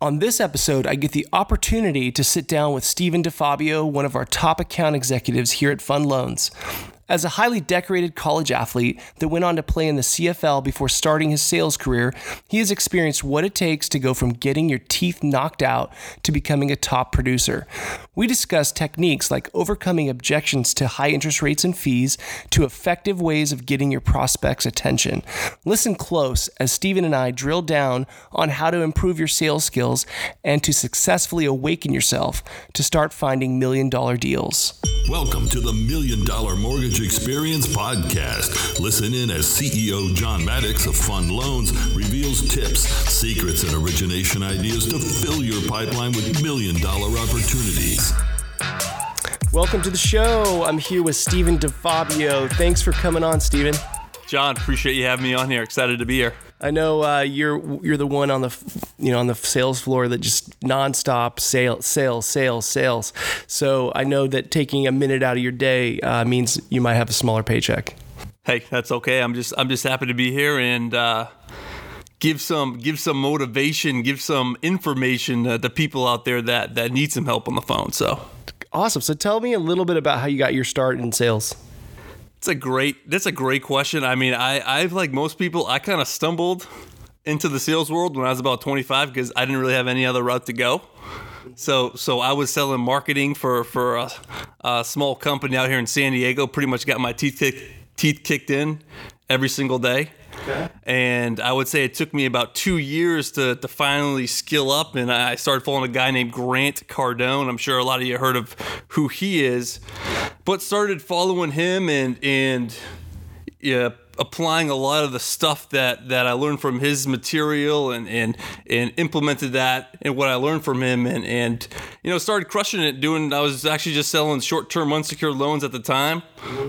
On this episode, I get the opportunity to sit down with Stephen DeFabio, one of our top account executives here at Fund Loans. As a highly decorated college athlete that went on to play in the CFL before starting his sales career, he has experienced what it takes to go from getting your teeth knocked out to becoming a top producer. We discuss techniques like overcoming objections to high interest rates and fees to effective ways of getting your prospects' attention. Listen close as Stephen and I drill down on how to improve your sales skills and to successfully awaken yourself to start finding million dollar deals. Welcome to the Million Dollar Mortgage Experience Podcast. Listen in as CEO John Maddox of Fund Loans reveals tips, secrets, and origination ideas to fill your pipeline with million dollar opportunities. Welcome to the show. I'm here with Stephen DeFabio. Thanks for coming on, Stephen. John, appreciate you having me on here. Excited to be here. I know uh, you're you're the one on the you know on the sales floor that just nonstop sales, sales, sales, sales. So I know that taking a minute out of your day uh, means you might have a smaller paycheck. Hey, that's okay. I'm just I'm just happy to be here and uh, give some give some motivation, give some information to people out there that that need some help on the phone. So awesome. So tell me a little bit about how you got your start in sales. It's a great. That's a great question. I mean, I I've like most people, I kind of stumbled into the sales world when I was about 25 because I didn't really have any other route to go. So so I was selling marketing for for a, a small company out here in San Diego. Pretty much got my teeth kicked teeth kicked in every single day. Okay. And I would say it took me about two years to, to finally skill up. And I started following a guy named Grant Cardone. I'm sure a lot of you heard of who he is, but started following him and, and, yeah, applying a lot of the stuff that that I learned from his material and and and implemented that and what I learned from him and and you know started crushing it doing I was actually just selling short-term unsecured loans at the time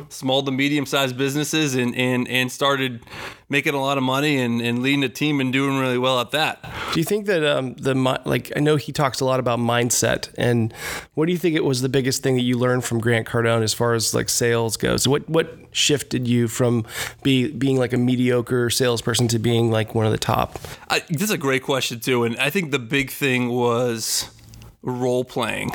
small to medium-sized businesses and and and started making a lot of money and, and leading a team and doing really well at that. Do you think that um, the like I know he talks a lot about mindset and what do you think it was the biggest thing that you learned from Grant Cardone as far as like sales goes? What what shifted you from be, being like a mediocre salesperson to being like one of the top? I, this is a great question too, and I think the big thing was role playing,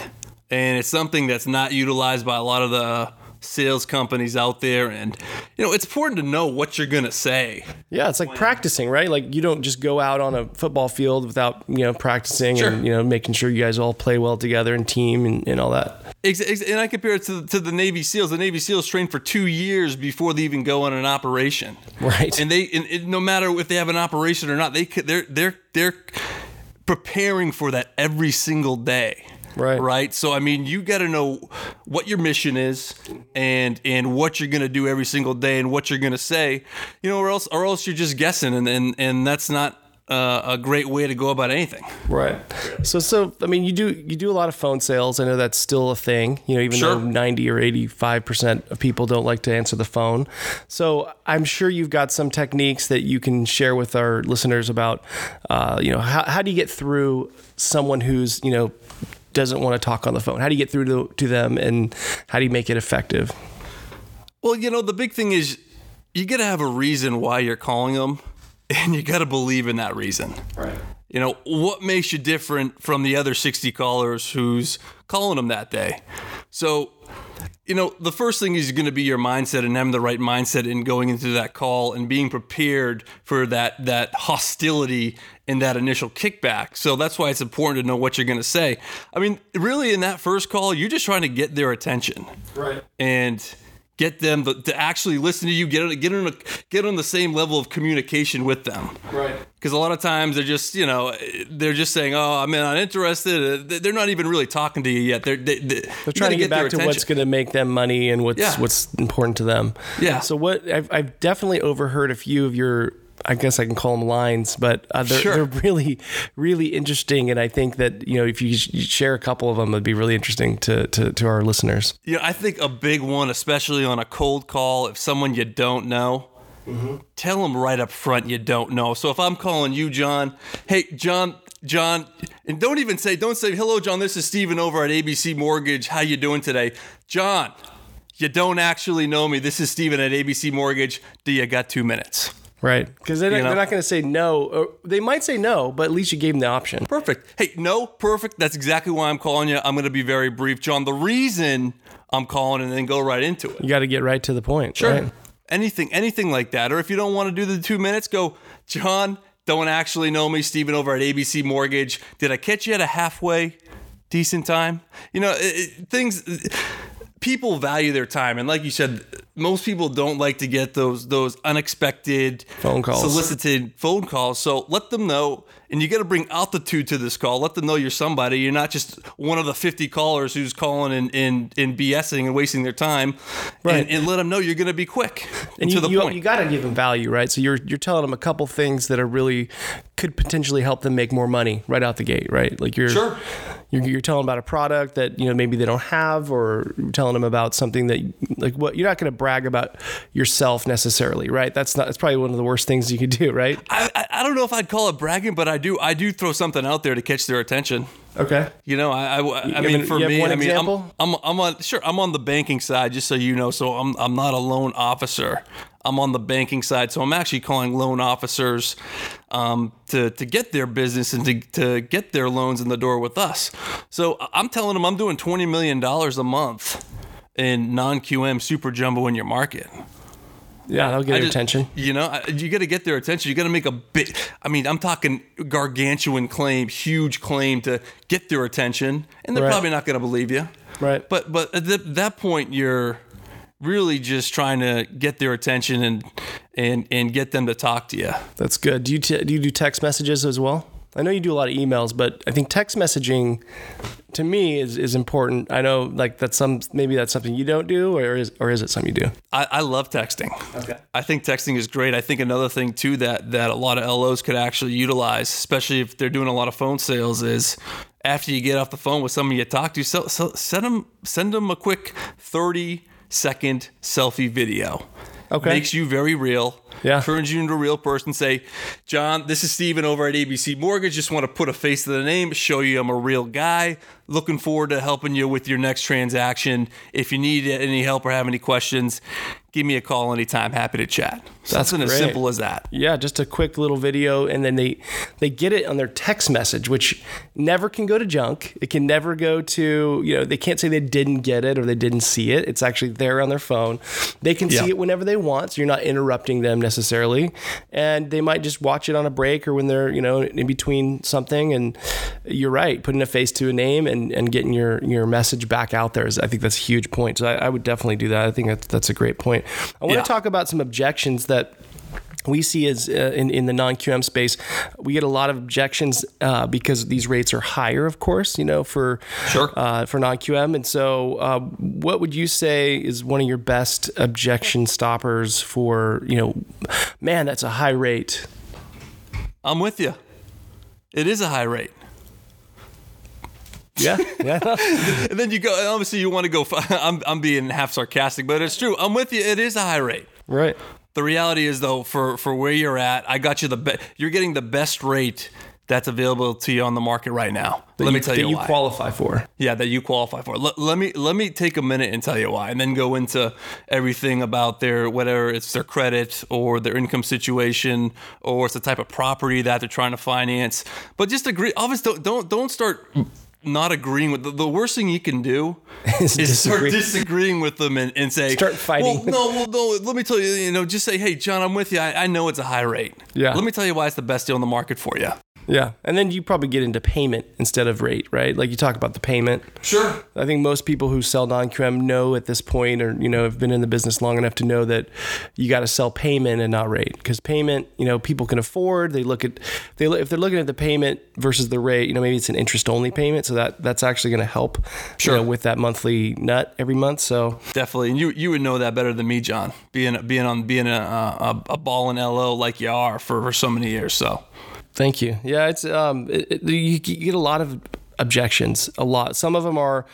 and it's something that's not utilized by a lot of the sales companies out there and you know it's important to know what you're going to say yeah it's like practicing right like you don't just go out on a football field without you know practicing sure. and you know making sure you guys all play well together and team and, and all that and I compare it to, to the Navy SEALs. The Navy SEALs train for two years before they even go on an operation. Right. And they, and, and no matter if they have an operation or not, they they're they're they're preparing for that every single day. Right. Right. So I mean, you got to know what your mission is, and and what you're gonna do every single day, and what you're gonna say, you know, or else or else you're just guessing, and and and that's not uh, a great way to go about anything. Right. So, so I mean, you do you do a lot of phone sales. I know that's still a thing. You know, even sure. though ninety or eighty five percent of people don't like to answer the phone. So, I'm sure you've got some techniques that you can share with our listeners about. Uh, you know, how how do you get through someone who's you know doesn't want to talk on the phone? How do you get through to, to them and how do you make it effective? Well, you know, the big thing is you got to have a reason why you're calling them and you got to believe in that reason. Right. You know, what makes you different from the other 60 callers who's calling them that day? So, you know, the first thing is going to be your mindset and having the right mindset in going into that call and being prepared for that that hostility in that initial kickback. So that's why it's important to know what you're going to say. I mean, really, in that first call, you're just trying to get their attention, right? And get them to, actually listen to you, get on, get on a, get on the same level of communication with them, right? Because a lot of times they're just you know they're just saying, oh, I'm not interested. They're not even really talking to you yet. They're they, they, are trying to get, get back to what's going to make them money and what's yeah. what's important to them. Yeah. So what I've, I've definitely overheard a few of your I guess I can call them lines, but uh, they're, sure. they're really, really interesting. And I think that, you know, if you share a couple of them, it'd be really interesting to, to, to our listeners. Yeah, I think a big one, especially on a cold call, if someone you don't know, mm-hmm. tell them right up front you don't know. So if I'm calling you, John, hey, John, John, and don't even say, don't say, hello, John, this is Stephen over at ABC Mortgage. How you doing today? John, you don't actually know me. This is Stephen at ABC Mortgage. Do you got two minutes? Right. Because they're, You not- know? they're not going to say no. Or they might say no, but at least you gave them the option. Perfect. Hey, no, perfect. That's exactly why I'm calling you. I'm going to be very brief, John. The reason I'm calling and then go right into it. You got to get right to the point. Sure. right? Anything, anything like that. Or if you don't want to do the two minutes, go, John, don't actually know me, Stephen over at ABC Mortgage. Did I catch you at a halfway decent time? You know, it, it- things. People value their time, and like you said, most people don't like to get those those unexpected Phone calls. solicited phone calls. So let them know, and you got to bring altitude to this call. Let them know you're somebody. You're not just one of the 50 callers who's calling and and, and BSing and wasting their time. Right. And, and let them know you're going to be quick and to you, the you, point. you got to give them value, right? So you're you're telling them a couple things that are really could potentially help them make more money right out the gate, right? Like you're Sure. You're, you're telling them about a product that you know maybe they don't have, or telling them about something that like what you're not going to brag about yourself necessarily, right? That's not that's probably one of the worst things you could do, right? I, I, I don't know if I'd call it bragging, but I do I do throw something out there to catch their attention. Okay. You know, I, I, I mean, for me, I mean, I'm, I'm, I'm on, sure, I'm on the banking side, just so you know. So I'm, I'm not a loan officer. I'm on the banking side, so I'm actually calling loan officers um, to to get their business and to, to get their loans in the door with us. So I'm telling them I'm doing 20 million dollars a month in non QM super jumbo in your market. Yeah, that'll get I your just- attention. You know, I- you got to get their attention. You got to make a bit. I mean, I'm talking gargantuan claim, huge claim to get their attention, and they're Right. probably not going to believe you. Right. But but at th- that point, you're really just trying to get their attention and and and get them to talk to you. That's good. Do you t- do you do text messages as well? I know you do a lot of emails, but I think text messaging to me is, is important. I know like that's some maybe that's something you don't do, or is or is it something you do? I, I love texting. Okay. I think texting is great. I think another thing too that that a lot of LOs could actually utilize, especially if they're doing a lot of phone sales, is after you get off the phone with someone you talk to, so, so send them send them a quick thirty second selfie video. Okay. Makes you very real. Yeah. Turns you into a real person. Say, John, this is Stephen over at ABC Mortgage. Just want to put a face to the name, show you I'm a real guy. Looking forward to helping you with your next transaction. If you need any help or have any questions, give me a call anytime. Happy to chat. Something as simple as that. Yeah, just a quick little video, and then they they get it on their text message, which never can go to junk. It can never go to you know they can't say they didn't get it or they didn't see it. It's actually there on their phone. They can Yeah. see it whenever they want, so you're not interrupting them necessarily, and they might just watch it on a break or when they're you know in between something. And you're right, putting a face to a name and, and getting your your message back out there is I think that's a huge point. So I, I would definitely do that. I think that's that's a great point. I want Yeah. to talk about some objections that we see as uh, in, in the non-QM space, we get a lot of objections uh, because these rates are higher, of course, you know, for Sure. uh, for non-QM. And so, uh, what would you say is one of your best objection stoppers for, you know, man, that's a high rate. I'm with you. It is a high rate. Yeah, yeah, And then you go, obviously, you want to go. I'm, I'm being half sarcastic, but it's true. I'm with you. It is a high rate. right. The reality is, though, for for where you're at, I got you the best. You're getting the best rate that's available to you on the market right now. That let you, me tell that you, you why. qualify for. yeah, that you qualify for. Let, let me let me take a minute and tell you why, and then go into everything about their whatever it's their credit or their income situation or it's the type of property that they're trying to finance. But just agree. Obviously, don't don't, don't start not agreeing with the, the worst thing you can do Is is start disagreeing with them and, and say Start fighting. Well, no, well, no. Let me tell you. You know, just say, hey, John, I'm with you. I, I know it's a high rate. Yeah. Let me tell you why it's the best deal in the market for you. Yeah, and then you probably get into payment instead of rate, right? Like you talk about the payment. Sure. I think most people who sell non-QM know at this point, or you know, have been in the business long enough to know that you got to sell payment and not rate, because payment, you know, people can afford. They look at they look, if they're looking at the payment versus the rate, you know, maybe it's an interest-only payment, so that that's actually going to help, Sure. you know, with that monthly nut every month. So Definitely, and you you would know that better than me, John. Being being on being a a, a ball in LO like you are for, for so many years. So Thank you. Yeah, it's um, it, it- you, get a lot of objections. A lot. Some of them are,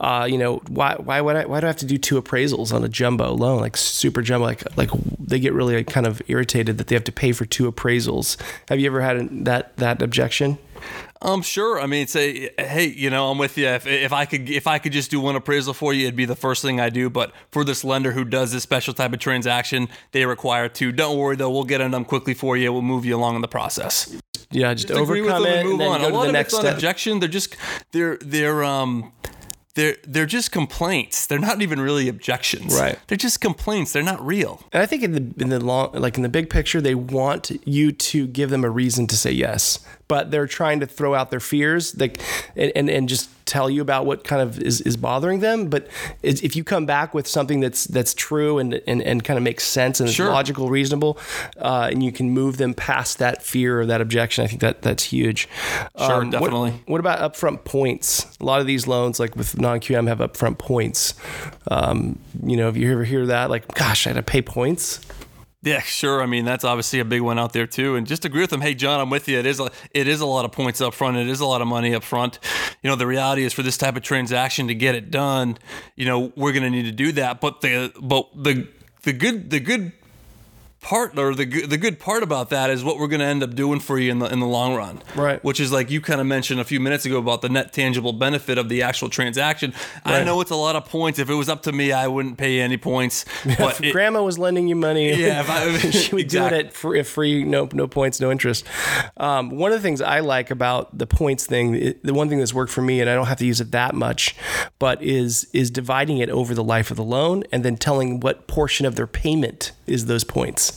uh, you know, why why would I why do I have to do two appraisals on a jumbo loan, like super jumbo? Like like they get really like, kind of irritated that they have to pay for two appraisals. Have you ever had that that objection? Um, sure. I mean, say, hey, you know, I'm with you. If, if I could, if I could just do one appraisal for you, it'd be the first thing I do. But for this lender who does this special type of transaction, they require two. Don't worry though, we'll get it done quickly for you. We'll move you along in the process. Yeah, just, Just overcome it and move and on. go A lot the of next it's step. objection. They're just they're they're um. They're, they're just complaints. They're not even really objections. Right. They're just complaints. They're not real. And I think in the in the long like in the big picture, they want you to give them a reason to say yes, but they're trying to throw out their fears, like and and, and just tell you about what kind of is, is bothering them. But if you come back with something that's that's true and and, and kind of makes sense and Sure. is logical, reasonable, uh, and you can move them past that fear or that objection, I think that that's huge. Um, Sure, what- definitely. What, about upfront points? A lot of these loans, like with non QM, have upfront points. Um, you know, if you ever hear that, like, gosh, I had to pay points. Yeah, sure. I mean, that's obviously a big one out there too. And just agree with them. Hey, John, I'm with you. It is a, it is a lot of points up front. It is a lot of money up front. You know, the reality is for this type of transaction to get it done, you know, we're going to need to do that. But the but the the good the good part or the good, the good part about that is what we're going to end up doing for you in the in the long run. Right. Which is like you kind of mentioned a few minutes ago about the net tangible benefit of the actual transaction. I know it's a lot of points. If it was up to me, I wouldn't pay any points. But if it- grandma was lending you money, Yeah, if I- she would exactly. do it at free, free, no, no points, no interest. Um, one of the things I like about the points thing, it- the one thing that's worked for me, and I don't have to use it that much, but is is dividing it over the life of the loan and then telling what portion of their payment is those points.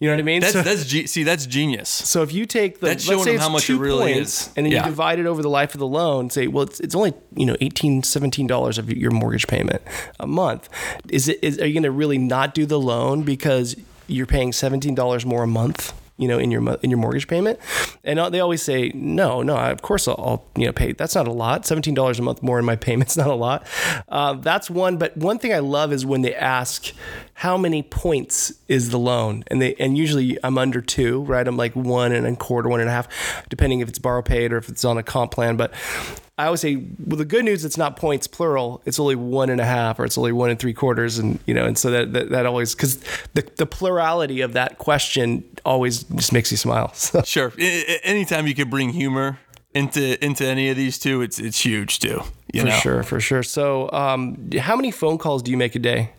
You know what I mean? That's So- that's ge- see that's genius. So if you take the That's let's say them how much two it really points, is. and then Yeah. you divide it over the life of the loan, say, well, it's, it's only you know 18 17 dollars of your mortgage payment a month. Is it is are you going to really not do the loan because you're paying 17 dollars more a month? You know, in your in your mortgage payment, and they always say, no, no, of course I'll, I'll you know pay. That's not a lot. Seventeen dollars a month more in my payments, not a lot. Uh, that's one. But one thing I love is when they ask, how many points is the loan? And they and usually I'm under two, right? I'm like one and a quarter, one and a half, depending if it's borrow paid or if it's on a comp plan. But I always say, well, the good news, it's not points plural. It's only one and a half, or it's only one and three quarters, and you know, and so that that, that always because the the plurality of that question always just makes you smile. So, Sure. I- anytime you could bring humor into into any of these two, it's it's huge too. You for know. sure, for sure. So, um, how many phone calls do you make a day?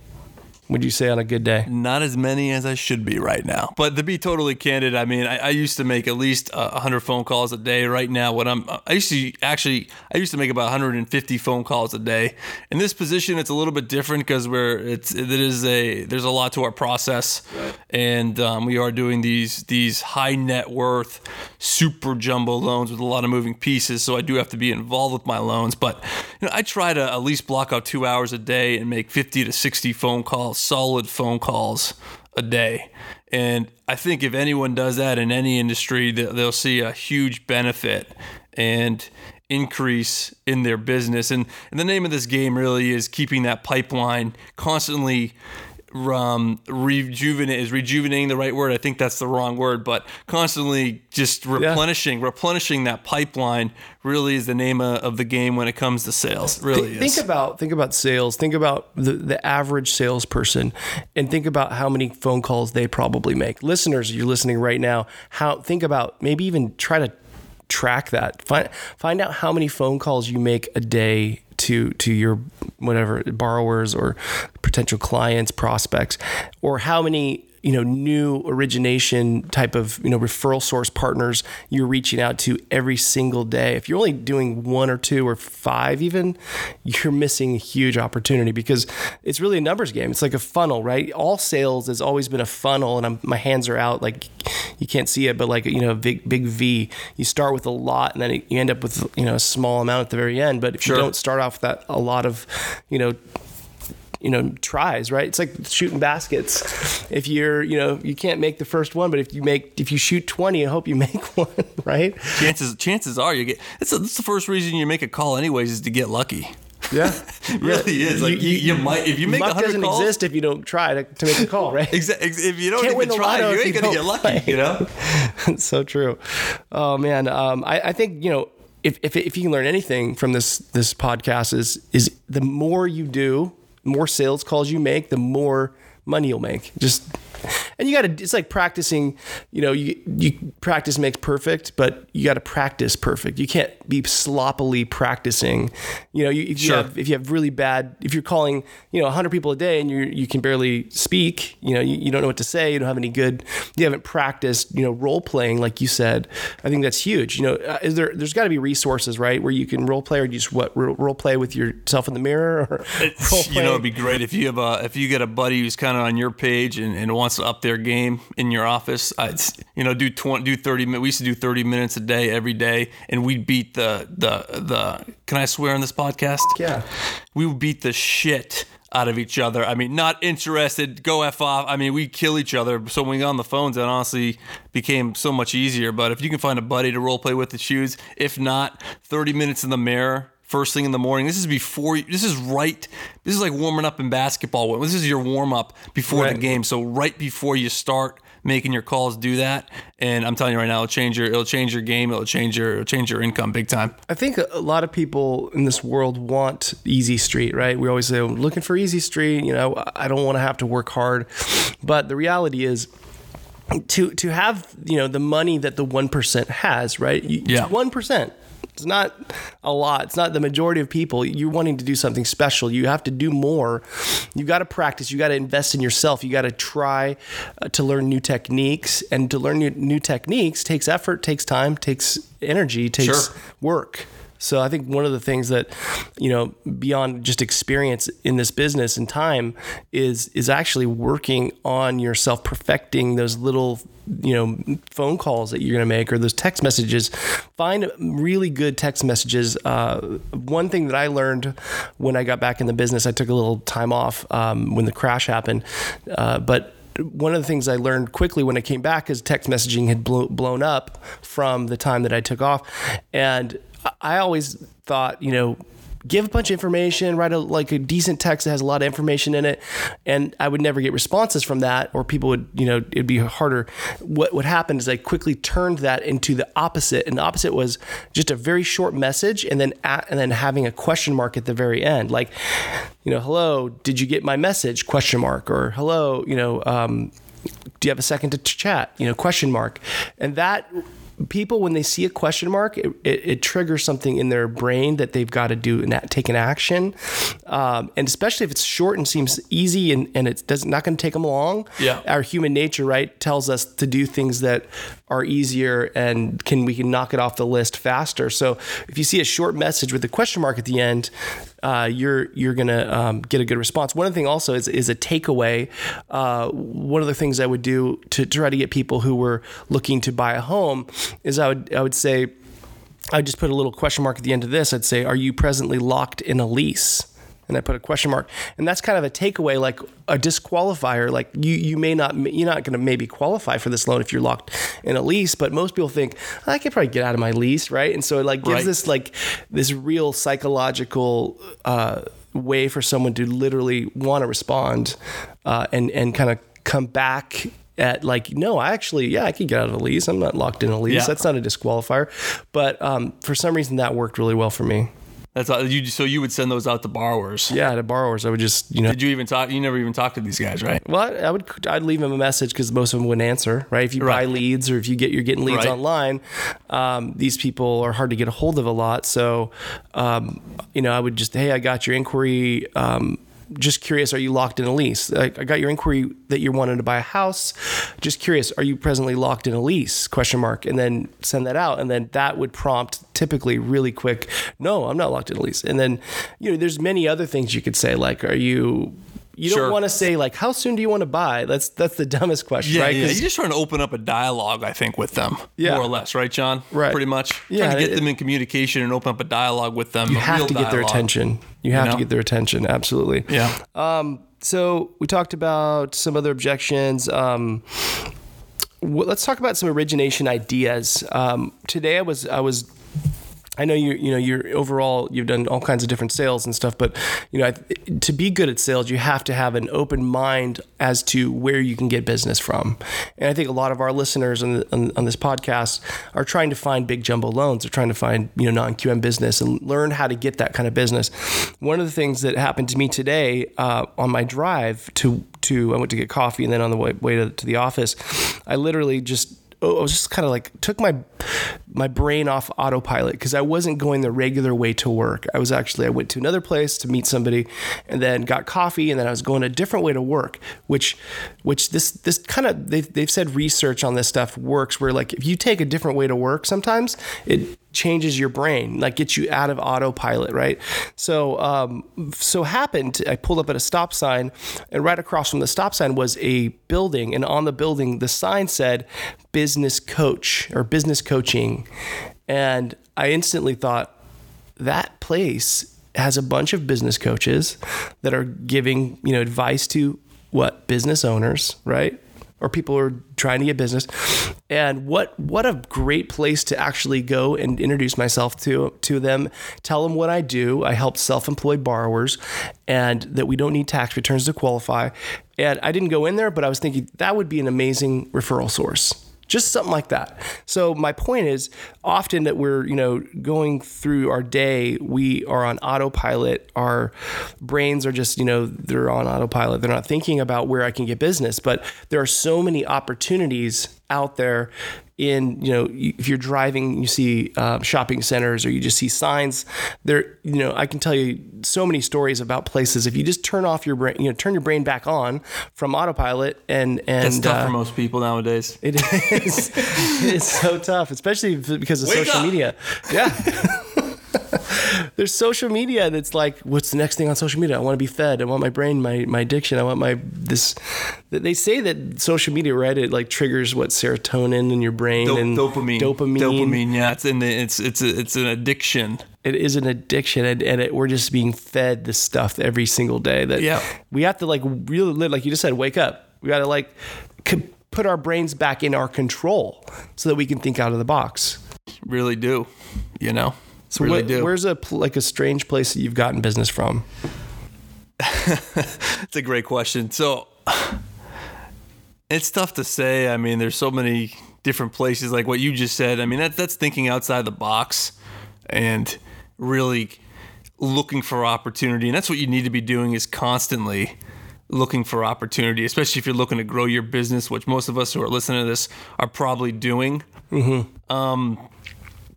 Would you say on a good day? Not as many as I should be right now. But to be totally candid, I mean, I, I used to make at least uh, 100 phone calls a day. Right now, what I'm, I used to actually, I used to make about 150 phone calls a day. In this position, it's a little bit different because we're, it's, it is a, there's a lot to our process, and um, we are doing these these high net worth, super jumbo loans with a lot of moving pieces. So I do have to be involved with my loans. But you know, I try to at least block out two hours a day and make 50 to 60 phone calls, solid phone calls a day. And I think if anyone does that in any industry, they- they'll see a huge benefit and increase in their business. And, and the name of this game really is keeping that pipeline constantly um, rejuvenate is rejuvenating the right word. I think that's the wrong word, but constantly just replenishing, replenishing that pipeline really is the name of, the game when it comes to sales. Really think is. about think about sales. Think about the the average salesperson, and think about how many phone calls they probably make. Listeners, you're listening right now. How think about maybe even try to track that. Find find out how many phone calls you make a day to to your whatever borrowers or potential clients, prospects, or how many you know new origination type of you know referral source partners you're reaching out to every single day. If you're only doing one or two or five even you're missing a huge opportunity because it's really a numbers game. It's like a funnel right? All sales has always been a funnel and I'm, my hands are out like you can't see it but like you know a big big v. You start with a lot and then you end up with you know a small amount at the very end. But if Sure. you don't start off with that a lot of you know you know tries right it's like shooting baskets if you're you know you can't make the first one but if you make if you shoot 20 i hope you make one right chances chances are you get it's, it's the first reason you make a call anyways is to get lucky. yeah It really is. Like you, you, might if you make luck 100 doesn't calls, exist if you don't try to, to make a call right Exactly. if you don't Can't even try, you ain't you gonna get lucky. play. You know. It's so true. Oh man, um, I, I think you know if, if if you can learn anything from this this podcast is is the more you do, more sales calls you make, the more money you'll make. Just and you got to. It's like practicing. You know, you you practice makes perfect, but you got to practice perfect. You can't be sloppily practicing. You know, you, if Sure. you have if you have really bad, if you're calling, you know, 100 people a day and you you can barely speak. You know, you, you don't know what to say. You don't have any good. You haven't practiced. You know, role playing like you said. I think that's huge. You know, uh, is there? There's got to be resources, right, where you can role play or just what role play with yourself in the mirror or you know, it'd be great if you have a if you get a buddy who's kind of on your page and, and wants to up their game in your office. Uh, I'd, you know, do twenty, do thirty minutes. We used to do thirty minutes a day every day, and we'd beat the the the. Can I swear on this podcast? Yeah. we would beat the shit out of each other. I mean, not interested, go F off. I mean, we kill each other. So when we got on the phones, that honestly became so much easier. But if you can find a buddy to role play with the shoes, if not, 30 minutes in the mirror. First thing in the morning. This is before. You, this is right. This is like warming up in basketball. This is your warm up before the game. So right before you start making your calls, do that. And I'm telling you right now, it'll change your. It'll change your game. It'll change your. It'll change your income big time. I think a lot of people in this world want easy street, right? We always say, oh, I'm looking for easy street. You know, I don't want to have to work hard. But the reality is, to to have you know the money that the one percent has, right? Yeah. one percent. It's not a lot. It's not the majority of people. You're wanting to do something special. You have to do more. You've got to practice. You got to invest in yourself. You got to try uh, to learn new techniques. And to learn new, new techniques takes effort, takes time, takes energy, takes Sure. work. So I think one of the things that, you know, beyond just experience in this business and time is is actually working on yourself, perfecting those little, you know, phone calls that you're going to make or those text messages. Find really good text messages. Uh, one thing that I learned when I got back in the business, I took a little time off um, when the crash happened, uh, but one of the things I learned quickly when I came back is text messaging had blo- blown up from the time that I took off, and I- always thought, you know. Give a bunch of information, write a like a decent text that has a lot of information in it, and I would never get responses from that, or people would, you know, it'd be harder. What would happen is I quickly turned that into the opposite, and the opposite was just a very short message, and then at, and then having a question mark at the very end, like, you know, hello, did you get my message? Question mark, or hello, you know, um, do you have a second to ch- chat? You know, question mark, and that people when they see a question mark, it, it, it triggers something in their brain that they've got to do and take an action, um, and especially if it's short and seems easy and and it's doesn't not going to take them long. Yeah. our human nature right tells us to do things that are easier and can we can knock it off the list faster. So if you see a short message with a question mark at the end, uh, you're you're gonna um, get a good response. One other thing also is is a takeaway. Uh, one of the things I would do to try to get people who were looking to buy a home is I would I would say I just put a little question mark at the end of this. I'd say, "Are you presently locked in a lease?" And I put a question mark, and that's kind of a takeaway, like a disqualifier. Like you, you may not, you're not going to maybe qualify for this loan if you're locked in a lease. But most people think I could probably get out of my lease, right? And so it like gives Right. this like this real psychological uh, way for someone to literally want to respond uh, and and kind of come back at like no i actually yeah i could get out of a lease i'm not locked in a lease Yeah. that's not a disqualifier but um, for some reason that worked really well for me That's all, you. So you would send those out to borrowers. yeah to borrowers i would just you know Did you even talk? You never even talked to these guys, right? well I- i would i'd leave them a message because most of them wouldn't answer right if you buy leads or if you get you're getting leads Right. online um, these people are hard to get a hold of a lot so um, you know i would just hey i got your inquiry um, just curious, are you locked in a lease? Like, I got your inquiry that you're wanting to buy a house. Just curious, are you presently locked in a lease? Question mark, and then send that out, and then that would prompt typically really quick. No, I'm not locked in a lease. And then, you know, there's many other things you could say, like, are you? You don't want to say like, how soon do you want to buy? That's that's the dumbest question, right? yeah. You're just trying to open up a dialogue, I think, with them, Yeah. more or less, right, John? Right. Pretty much. Yeah, Trying to get it- them in communication and open up a dialogue with them. you have to get their attention. You have know? to get their attention. Absolutely. Yeah. Um, so we talked about some other objections. Um, let's talk about some origination ideas. Um, today I was I was. I know you you know you're overall you've done all kinds of different sales and stuff, but you know I, to be good at sales you have to have an open mind as to where you can get business from. And I think a lot of our listeners on, the, on, on this podcast are trying to find big jumbo loans. They're trying to find you know non QM business and learn how to get that kind of business. One of the things that happened to me today uh, on my drive to to I went to get coffee, and then on the way, way to, to the office, I literally just oh, I was just kind of like took my my brain off autopilot because I wasn't going the regular way to work. I was actually I went to another place to meet somebody, and then got coffee, and then I was going a different way to work. Which, which this this kind of they've they've said research on this stuff works where like if you take a different way to work, sometimes it changes your brain, like gets you out of autopilot, right? So, um, so happened, I pulled up at a stop sign, and right across from the stop sign was a building, and on the building, the sign said business coach or business coaching. And I instantly thought, that place has a bunch of business coaches that are giving, you know, advice to what business owners, right? or people who are trying to get business. And what what a great place to actually go and introduce myself to to them, tell them what I do. I help self-employed borrowers and that we don't need tax returns to qualify. And I didn't go in there, but I was thinking that would be an amazing referral source just something like that. So my point is often that we're, you know, going through our day, we are on autopilot. Our brains are just, you know, they're on autopilot. They're not thinking about where I can get business, but there are so many opportunities out there in you know if you're driving you see uh, shopping centers or you just see signs there you know i can tell you so many stories about places if you just turn off your brain you know turn your brain back on from autopilot and and That's tough uh, for most people nowadays. it is it's so tough especially because of Wake social up! media yeah there's social media that's like what's the next thing on social media i want to be fed i want my brain my my addiction i want my this they say that social media right it like triggers what serotonin in your brain Do- and dopamine. dopamine Dopamine. Yeah, it's in the, it's it's a, it's an addiction. it is an addiction and, and it, we're just being fed this stuff every single day that Yeah. we have to like really live like you just said wake up we got to like c- put our brains back in our control so that we can think out of the box Really do. You know. So really where's a like a strange place that you've gotten business from It's a great question. So it's tough to say. I mean, there's so many different places like what you just said. I mean, that, that's thinking outside the box and really looking for opportunity. And that's what you need to be doing is constantly looking for opportunity, especially if you're looking to grow your business, which most of us who are listening to this are probably doing. Um,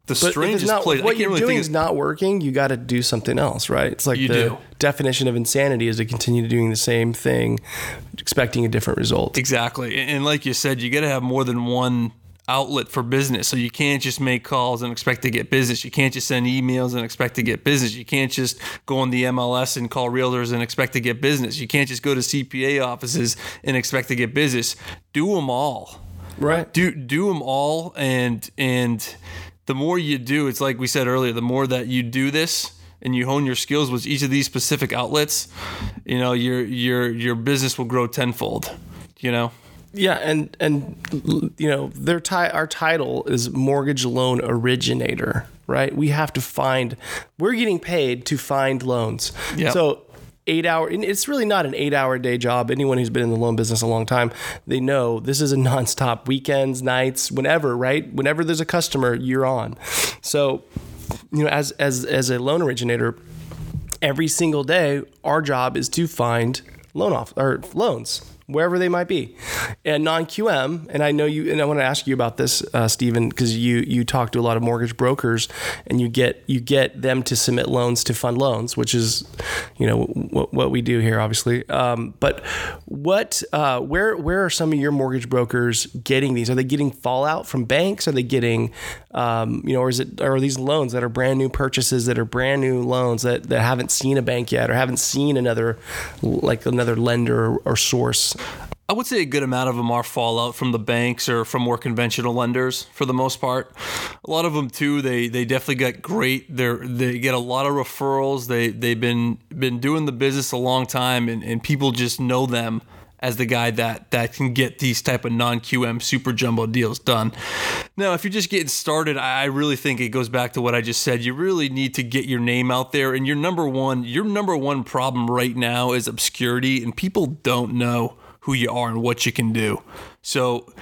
the But is not, I what you're really doing is not working, you got to do something else, right? It's like the do. definition of insanity is to continue doing the same thing, expecting a different result. Exactly. And and like you said, you got to have more than one outlet for business. So you can't just make calls and expect to get business. You can't just send emails and expect to get business. You can't just go on the MLS and call realtors and expect to get business. You can't just go to CPA offices and expect to get business. Do them all. Right. Do do them all and and the more you do, it's like we said earlier, the more that you do this and you hone your skills with each of these specific outlets, you know, your your your business will grow tenfold, you know. Yeah, and and you know their ti- our title is mortgage loan originator, right? We have to find. We're getting paid to find loans. Yep. So eight hour. It's really not an eight hour day job. Anyone who's been in the loan business a long time, they know this is a nonstop weekends, nights, whenever, right? Whenever there's a customer, you're on. So you know, as as as a loan originator, every single day, our job is to find loan off or loans wherever they might be, and non QM. And I know you, and I want to ask you about this, uh, Stephen, because you you talk to a lot of mortgage brokers, and you get you get them to submit loans to fund loans, which is, you know, what, what we do here, obviously. Um, but what uh, where where are some of your mortgage brokers getting these? Are they getting fallout from banks? Are they getting um, you know, or is it are these loans that are brand new purchases that are brand new loans that, that haven't seen a bank yet or haven't seen another like another lender or, or I would say a good amount of them are fallout from the banks or from more conventional lenders for the most part. A lot of them too, they they definitely got great. They they get a lot of referrals. They they've been been doing the business a long time, and, and people just know them as the guy that that can get these type of non QM super jumbo deals done. Now, if you're just getting started, I really think it goes back to what I just said. You really need to get your name out there, and your number one your number one problem right now is obscurity, and people don't know who you are and what you can do. So,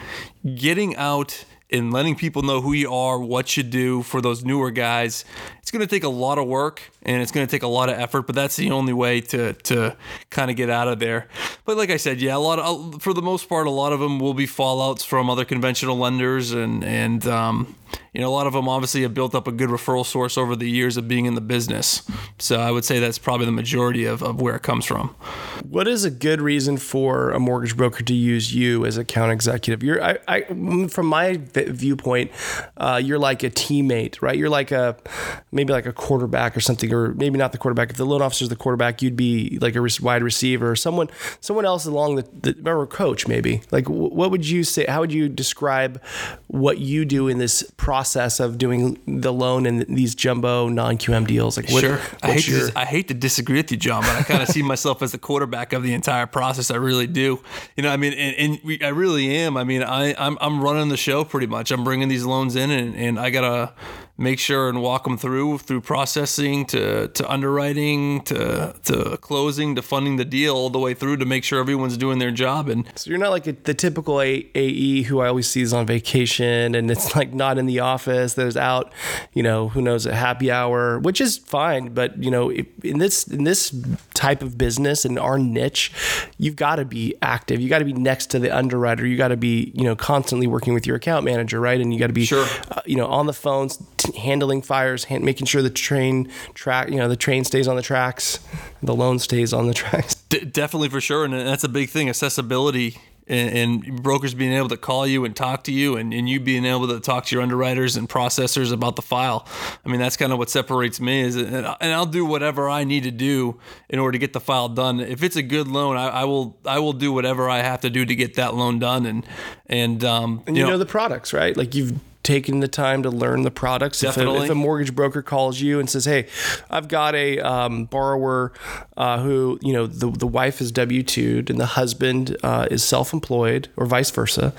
getting out and letting people know who you are, what you do for those newer guys. It's going to take a lot of work and it's going to take a lot of effort, but that's the only way to to kind of get out of there. But like I said, yeah, a lot of for the most part, a lot of them will be fallouts from other conventional lenders, and and um, you know a lot of them obviously have built up a good referral source over the years of being in the business. So I would say that's probably the majority of, of where it comes from. What is a good reason for a mortgage broker to use you as account executive? You're, I, I from my viewpoint, uh, you're like a teammate, right? You're like a maybe like a quarterback or something, or maybe not the quarterback. If the loan officer is the quarterback, you'd be like a wide receiver or someone someone else along the, the or coach maybe. Like, what would you say? How would you describe what you do in this process of doing the loan and these jumbo non QM deals? Like, what, sure. I hate your... to I hate to disagree with you, John, but I kind of see myself as the quarterback of the entire process. I really do. You know, I mean, and, and we, I really am. I mean, I I'm I'm running the show pretty much. I'm bringing these loans in, and, and I gotta make sure and walk them through through processing to to underwriting to to closing to funding the deal all the way through to make sure everyone's doing their job. And so you're not like a, the typical a- AE who I always see is on vacation and it's like not in the office there's out you know who knows a happy hour which is fine. But you know in this in this type of business in our niche you've got to be active. You got to be next to the underwriter. You got to be you know constantly working with your account manager right? And you got to be sure. uh, you know on the phones handling fires, hand, making sure the train track, you know, the train stays on the tracks, the loan stays on the tracks. D- definitely for sure, and that's a big thing. Accessibility and, and, brokers being able to call you and talk to you, and, and you being able to talk to your underwriters and processors about the file. I mean, that's kind of what separates me. Is and I'll do whatever I need to do in order to get the file done. If it's a good loan, I, I will I will do whatever I have to do to get that loan done. And and um, and you, you know, know the products, right? Like you've taking the time to learn the products. Definitely. If a, if a mortgage broker calls you and says, "Hey, I've got a um, borrower uh, who, you know, the the wife is W two and the husband uh, is self employed, or vice versa,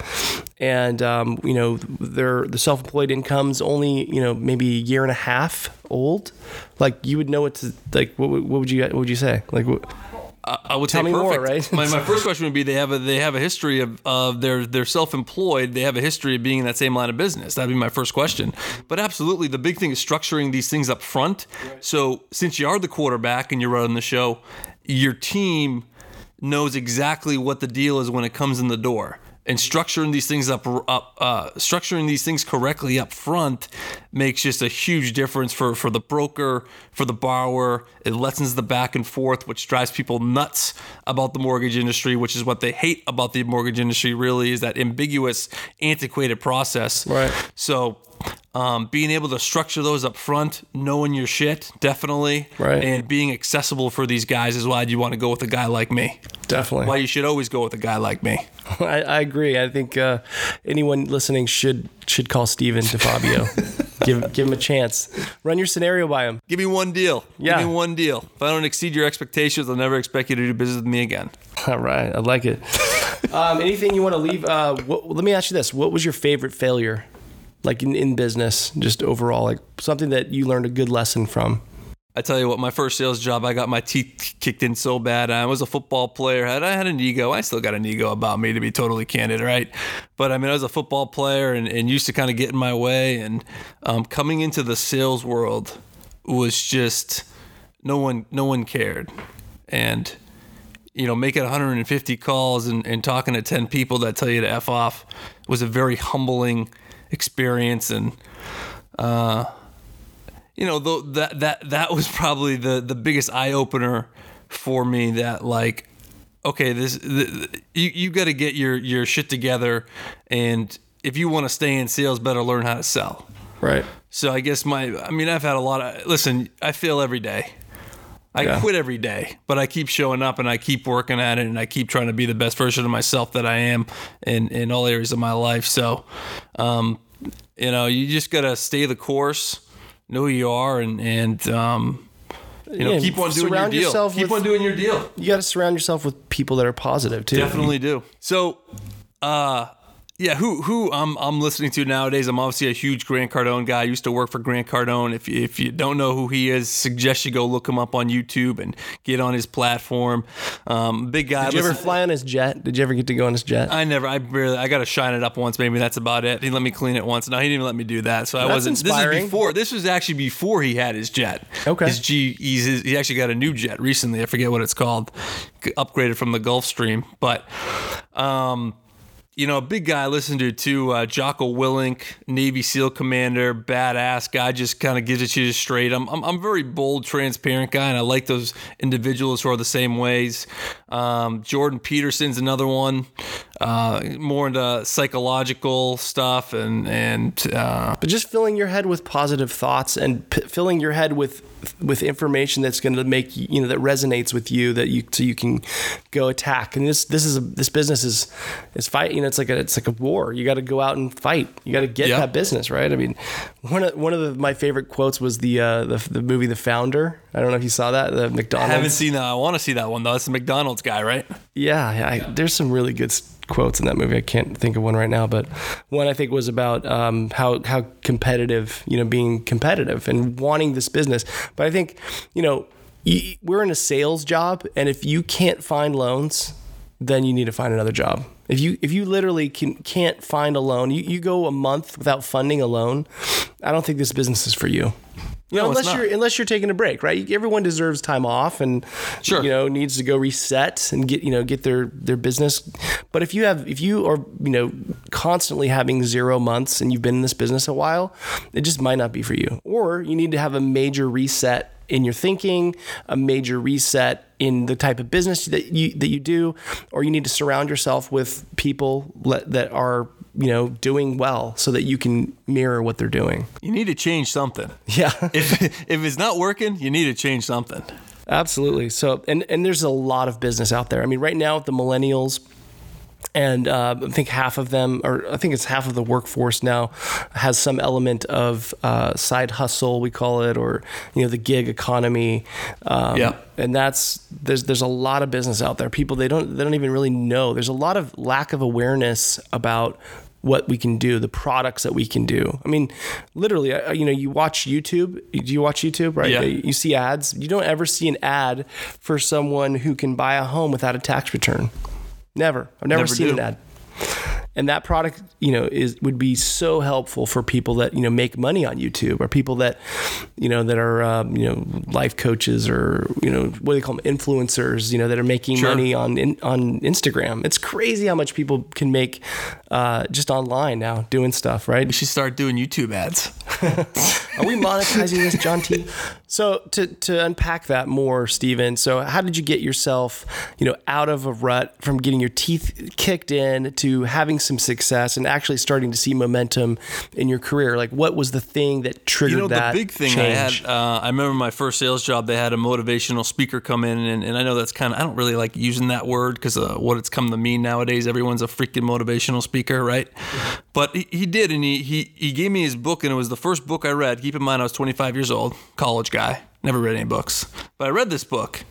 and um, you know, their the self employed income's only you know maybe a year and a half old." Like you would know what to like. What, what would you what would you say? Like. What, I would Tell say me perfect. more, right? my, my first question would be they have a they have a history of, of they're they're self employed. They have a history of being in that same line of business. That'd be my first question. But absolutely, the big thing is structuring these things up front. So since you are the quarterback and you're running the show, your team knows exactly what the deal is when it comes in the door and structuring these things up, up uh, structuring these things correctly up front makes just a huge difference for for the broker for the borrower it lessens the back and forth which drives people nuts about the mortgage industry which is what they hate about the mortgage industry really is that ambiguous antiquated process right so um, being able to structure those up front, knowing your shit, definitely, right. and being accessible for these guys is why you want to go with a guy like me. Definitely. Why you should always go with a guy like me. I, I agree. I think uh, anyone listening should should call Stephen DeFabio. give give him a chance. Run your scenario by him. Give me one deal. Yeah. Give me one deal. If I don't exceed your expectations, I'll never expect you to do business with me again. All right. I like it. um, anything you want to leave? Uh, what, let me ask you this: What was your favorite failure? like in, in business, just overall, like something that you learned a good lesson from? I tell you what, my first sales job, I got my teeth kicked in so bad. I was a football player. I had an ego. I still got an ego about me, to be totally candid, right? But I mean, I was a football player and, and used to kind of get in my way. And um, coming into the sales world was just no one, no one cared. And you know, making 150 calls and, and talking to 10 people that tell you to f off was a very humbling experience and uh, you know th- that that that was probably the the biggest eye opener for me that like okay this the, you you got to get your your shit together and if you want to stay in sales better learn how to sell right so i guess my i mean i've had a lot of listen i fail every day I yeah. quit every day, but I keep showing up and I keep working at it and I keep trying to be the best version of myself that I am in, in all areas of my life. So, um, you know, you just got to stay the course, know who you are, and, and, um, you know, yeah, keep on doing your deal. Keep with, on doing your deal. You got to surround yourself with people that are positive too. Definitely do. So, uh, Yeah, who who I'm I'm listening to nowadays. I'm obviously a huge Grant Cardone guy. I used to work for Grant Cardone. If you, if you don't know who he is, suggest you go look him up on YouTube and get on his platform. Um, big guy. Did you ever fly on his jet? Did you ever get to go on his jet? I never. I barely. I got to shine it up once. Maybe that's about it. He let me clean it once. No, he didn't even let me do that. So I That's wasn't. inspiring. This is before. This was actually before he had his jet. Okay. His G. He's, he actually got a new jet recently. I forget what it's called. Upgraded from the Gulfstream, but. Um, you know, big guy I listened to too, uh, Jocko Willink, Navy SEAL commander, badass guy, just kind of gives it to you straight. I'm, I'm, I'm very bold, transparent guy, and I like those individuals who are the same ways. Um, Jordan Peterson's another one, uh, more into psychological stuff and and uh, but just filling your head with positive thoughts and p- filling your head with with information that's going to make you you know that resonates with you that you so you can go attack and this this is a, this business is is fight you know it's like a it's like a war you got to go out and fight you got to get Yeah. that business right i mean one of one of the, my favorite quotes was the uh the, the movie the founder i don't know if you saw that the McDonald's I haven't seen that. I want to see that one though. That's the McDonald's guy, right? yeah, yeah I, there's some really good quotes in that movie. I can't think of one right now, but one I think was about um, how how competitive, you know, being competitive and wanting this business. But I think, you know, we're in a sales job, and if you can't find loans, then you need to find another job. If you if you literally can, can't find a loan, you, you go a month without funding a loan, I don't think this business is for you. You know, No, unless you're unless you're taking a break, right? Everyone deserves time off, and Sure. you know needs to go reset and get you know get their their business. But if you have if you are you know constantly having zero months and you've been in this business a while, it just might not be for you. Or you need to have a major reset in your thinking, a major reset in the type of business that you that you do, or you need to surround yourself with people le- that are you know doing well so that you can mirror what they're doing. You need to change something. Yeah. If if it's not working, you need to change something. Absolutely. So, and and there's a lot of business out there. I mean, right now the millennials, and uh, I think half of them, or I think it's half of the workforce now, has some element of uh, side hustle, we call it, or you know, the gig economy. Um, Yeah. And that's there's there's a lot of business out there. People they don't they don't even really know. There's a lot of lack of awareness about what we can do, the products that we can do. I mean, literally, you know, you watch YouTube. Do you watch YouTube? Right? Yeah. You see ads. You don't ever see an ad for someone who can buy a home without a tax return. Never. I've never, Never seen do. an ad. And that product, you know, is would be so helpful for people that you know make money on YouTube, or people that, you know, that are um, you know life coaches, or you know what do they call them, influencers, you know, that are making Sure. money on in, on Instagram. It's crazy how much people can make uh, just online now doing stuff, right? You should start doing YouTube ads. Are we monetizing this, John T? So to to unpack that more, Stephen, so how did you get yourself, you know, out of a rut from getting your teeth kicked in to having some success and actually starting to see momentum in your career? Like what was the thing that triggered You know, that the big thing change? I had, uh, I remember my first sales job, they had a motivational speaker come in, and, and I know that's kind of, I don't really like using that word because uh, what it's come to mean nowadays, everyone's a freaking motivational speaker, right? But he, he did, and he, he, he gave me his book, and it was the first book I read. Keep in mind, I was 25 years old, college guy, never read any books. But I read this book,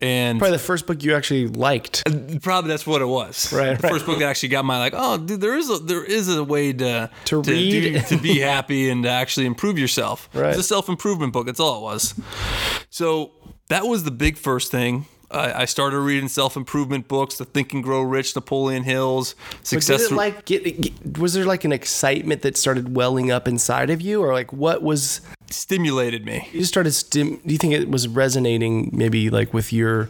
and Probably the first book you actually liked. Uh, probably that's what it was. Right, The right. first book that actually got my like, oh, dude, there is a there is a way to To read. do- to be happy and to actually improve yourself. Right. It's a self improvement book. That's all it was. So that was the big first thing. I, I started reading self improvement books, The Think and Grow Rich, Napoleon Hill's, Success. like get, get was there like an excitement that started welling up inside of you or like what was stimulated me. you just started stim- do you think it was resonating maybe like with your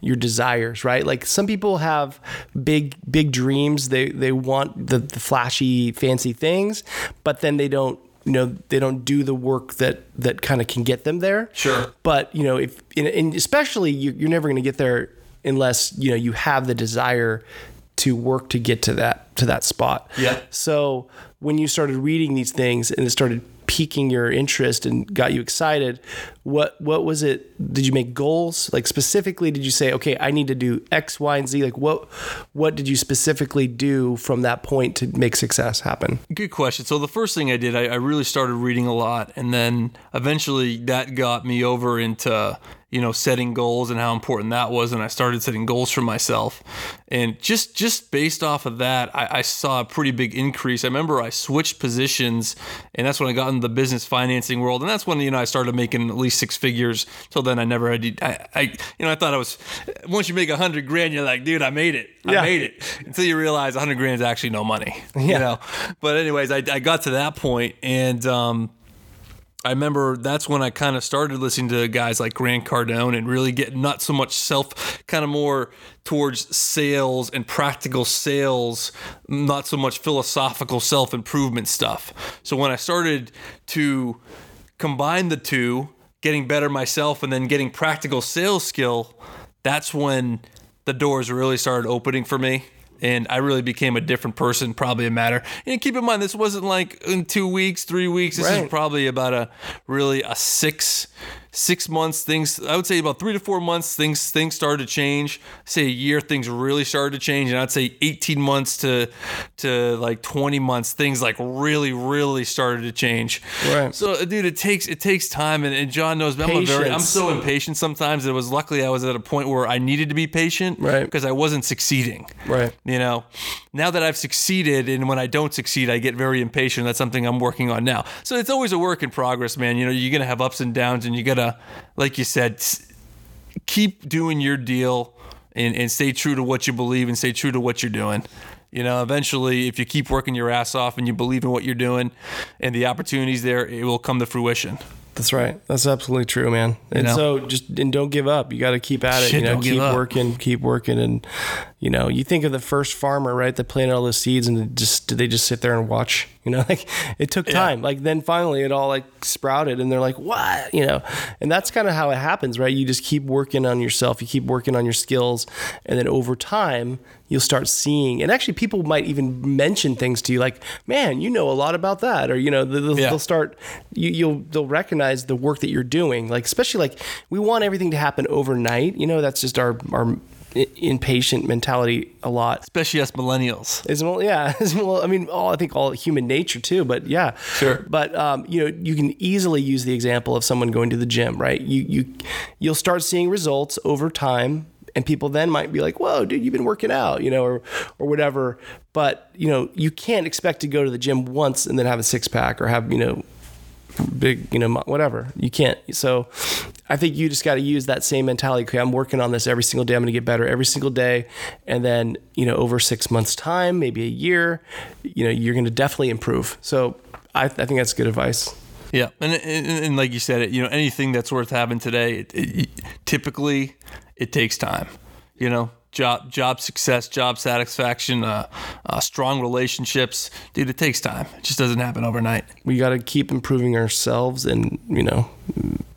your desires right like some people have big big dreams they they want the, the flashy fancy things but then they don't you know they don't do the work that that kind of can get them there Sure. but you know if and- especially you, you're never going to get there unless you know you have the desire to work to get to that to that spot Yeah. so when you started reading these things and it started piquing your interest and got you excited, what what was it? Did you make goals? Like specifically, did you say, okay, I need to do X, Y, and Z? Like what what did you specifically do from that point to make success happen? Good question. So the first thing I did, I, I really started reading a lot, and then eventually that got me over into you know, setting goals and how important that was. And I started setting goals for myself. And just just based off of that, I, I saw a pretty big increase. I remember I switched positions, and that's when I got into the business financing world. And that's when you know I started making at least six figures. Till then, I never had. I, I you know I thought I was. Once you make a hundred grand, you're like, dude, I made it. I Yeah. made it. Until you realize a hundred grand is actually no money. You know. But anyways, I, I got to that point, and um, I remember that's when I kind of started listening to guys like Grant Cardone and really get not so much self, kind of more towards sales and practical sales, not so much philosophical self improvement stuff. So when I started to combine the two, getting better myself and then getting practical sales skill, that's when the doors really started opening for me. And I really became a different person, probably a matter. And keep in mind, this wasn't like in two weeks, three weeks. This Right. is probably about a really a six six months. Things I would say about three to four months. Things things started to change. Say a year, things really started to change. And I'd say eighteen months to to like twenty months, things like really really started to change. Right. So, uh, dude, it takes it takes time, and, and John knows. I'm very I'm so impatient sometimes. It was luckily I was at a point where I needed to be patient, Right. Because I wasn't succeeding, Right. You know, now that I've succeeded, and when I don't succeed, I get very impatient. That's something I'm working on now. So it's always a work in progress, man. You know, you're gonna have ups and downs, and you gotta, like you said, keep doing your deal and, and stay true to what you believe and stay true to what you're doing. You know, eventually, if you keep working your ass off and you believe in what you're doing and the opportunities there, it will come to fruition. That's right. That's absolutely true, man. And know? so just and don't give up. You got to keep at it. Shit, you know, keep working, keep working, and you know, you think of the first farmer, right? That planted all those seeds, and just did they just sit there and watch? You know, like it took time. Like then finally it all like sprouted, and they're like, what? You know, and that's kind of how it happens, right? You just keep working on yourself. You keep working on your skills, and then over time you'll start seeing. And actually, people might even mention things to you like, "Man, you know a lot about that," or you know, they'll, Yeah. they'll start you, you'll they'll recognize the work that you're doing like especially like we want everything to happen overnight you know that's just our our impatient mentality a lot Especially us millennials. well, yeah. well, I mean, all I think all human nature too. But yeah, Sure. But um, you know, you can easily use the example of someone going to the gym, right? You you you'll start seeing results over time, and people then might be like, "Whoa, dude, you've been working out," you know, or or whatever. But you know, you can't expect to go to the gym once and then have a six pack or have you know big, you know, whatever. You can't. So I think you just got to use that same mentality. Okay, I'm working on this every single day. I'm going to get better every single day. And then, you know, over six months' time, maybe a year, you know, you're going to definitely improve. So I, I think that's good advice. Yeah, and, and and like you said, it you know anything that's worth having today, it, it, typically it takes time. You know, job job success, job satisfaction, uh, uh, strong relationships, dude. It takes time. It just doesn't happen overnight. We got to keep improving ourselves and, you know,